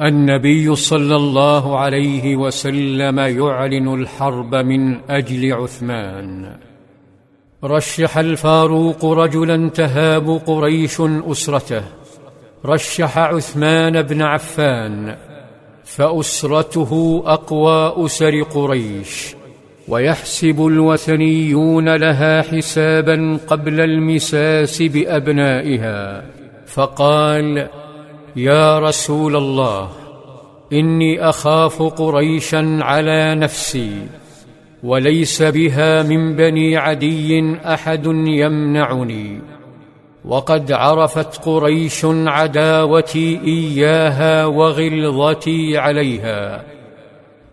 النبي صلى الله عليه وسلم يعلن الحرب من أجل عثمان. رشح الفاروق رجلا تهاب قريش أسرته. رشح عثمان بن عفان فأسرته أقوى أسر قريش. ويحسب الوثنيون لها حسابا قبل المساس بأبنائها. فقال يا رسول الله إني أخاف قريشا على نفسي وليس بها من بني عدي أحد يمنعني. وقد عرفت قريش عداوتي إياها وغلظتي عليها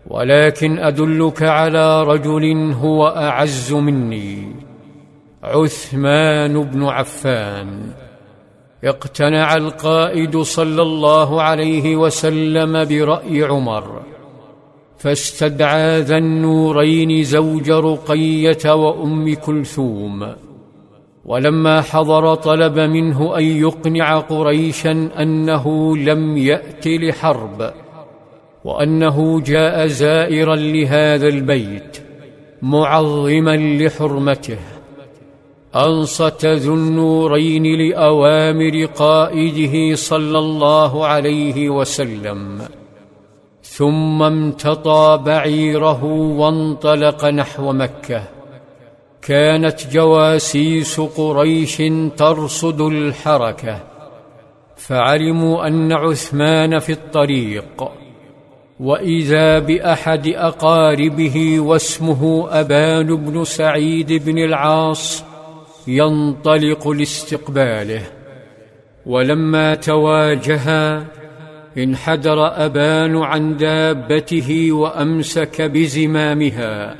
ولكن أدلك على رجل هو أعز مني. عثمان بن عفان. اقتنع القائد صلى الله عليه وسلم برأي عمر فاستدعى ذا النورين زوج رقية وأم كلثوم ولما حضر طلب منه أن يقنع قريشا أنه لم يأت لحرب وأنه جاء زائرا لهذا البيت معظما لحرمته. أنصت ذو النورين لأوامر قائده صلى الله عليه وسلم ثم امتطى بعيره وانطلق نحو مكة. كانت جواسيس قريش ترصد الحركة فعلموا أن عثمان في الطريق. وإذا بأحد أقاربه واسمه أبان بن سعيد بن العاص ينطلق لاستقباله. ولما تواجها انحدر أبان عن دابته وأمسك بزمامها.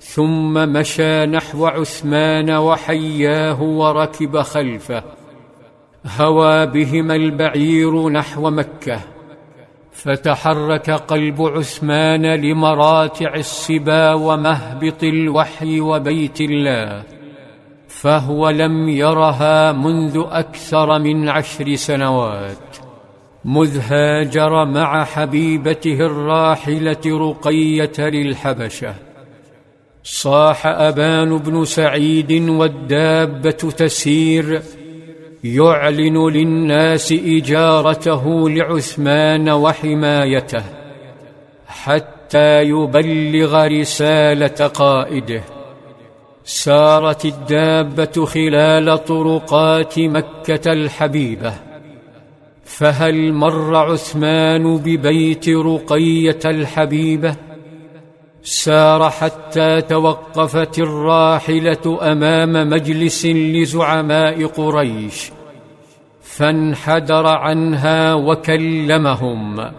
ثم مشى نحو عثمان وحياه وركب خلفه. هوى بهما البعير نحو مكة. فتحرك قلب عثمان لمراتع الصبا ومهبط الوحي وبيت الله. فهو لم يرها منذ أكثر من عشر سنوات. مذ هاجر مع حبيبته الراحلة رقية للحبشة. صاح أبان بن سعيد والدابة تسير. يعلن للناس إجارته لعثمان وحمايته حتى يبلغ رسالة قائده. سارت الدابة خلال طرقات مكة الحبيبة. فهل مر عثمان ببيت رقية الحبيبة؟ سار حتى توقفت الراحلة أمام مجلس لزعماء قريش فانحدر عنها وكلمهم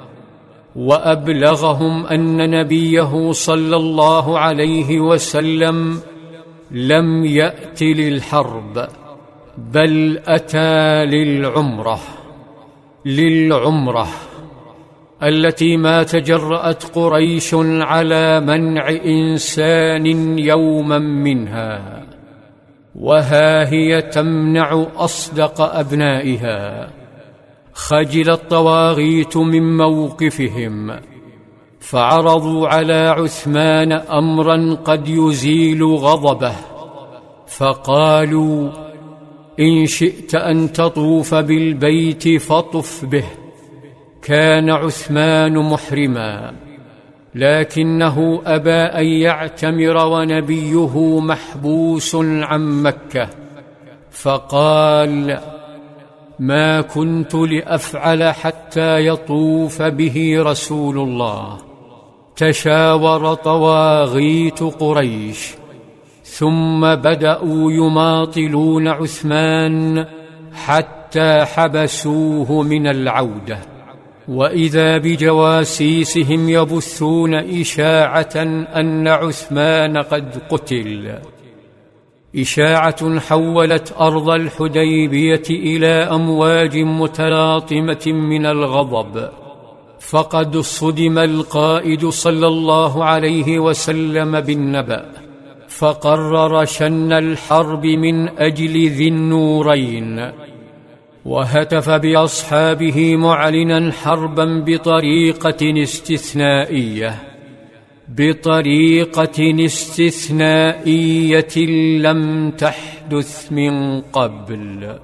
وأبلغهم أن نبيه صلى الله عليه وسلم لم يأت للحرب بل أتى للعمرة للعمرة التي ما تجرأت قريش على منع إنسان يوما منها وها هي تمنع أصدق أبنائها خجل الطواغيت من موقفهم. فعرضوا على عثمان أمرا قد يزيل غضبه فقالوا إن شئت أن تطوف بالبيت فطف به كان عثمان محرما لكنه أبى أن يعتمر ونبيه محبوس عن مكة فقال ما كنت لأفعل حتى يطوف به رسول الله. تشاور طواغيت قريش ثم بدأوا يماطلون عثمان حتى حبسوه من العودة. وإذا بجواسيسهم يبثون إشاعة أن عثمان قد قتل. إشاعة حولت أرض الحديبية إلى أمواج متلاطمة من الغضب. فقد صدم القائد صلى الله عليه وسلم بالنبأ فقرر شن الحرب من أجل ذي النورين وهتف بأصحابه معلنا حربا بطريقة استثنائية بطريقة استثنائية لم تحدث من قبل.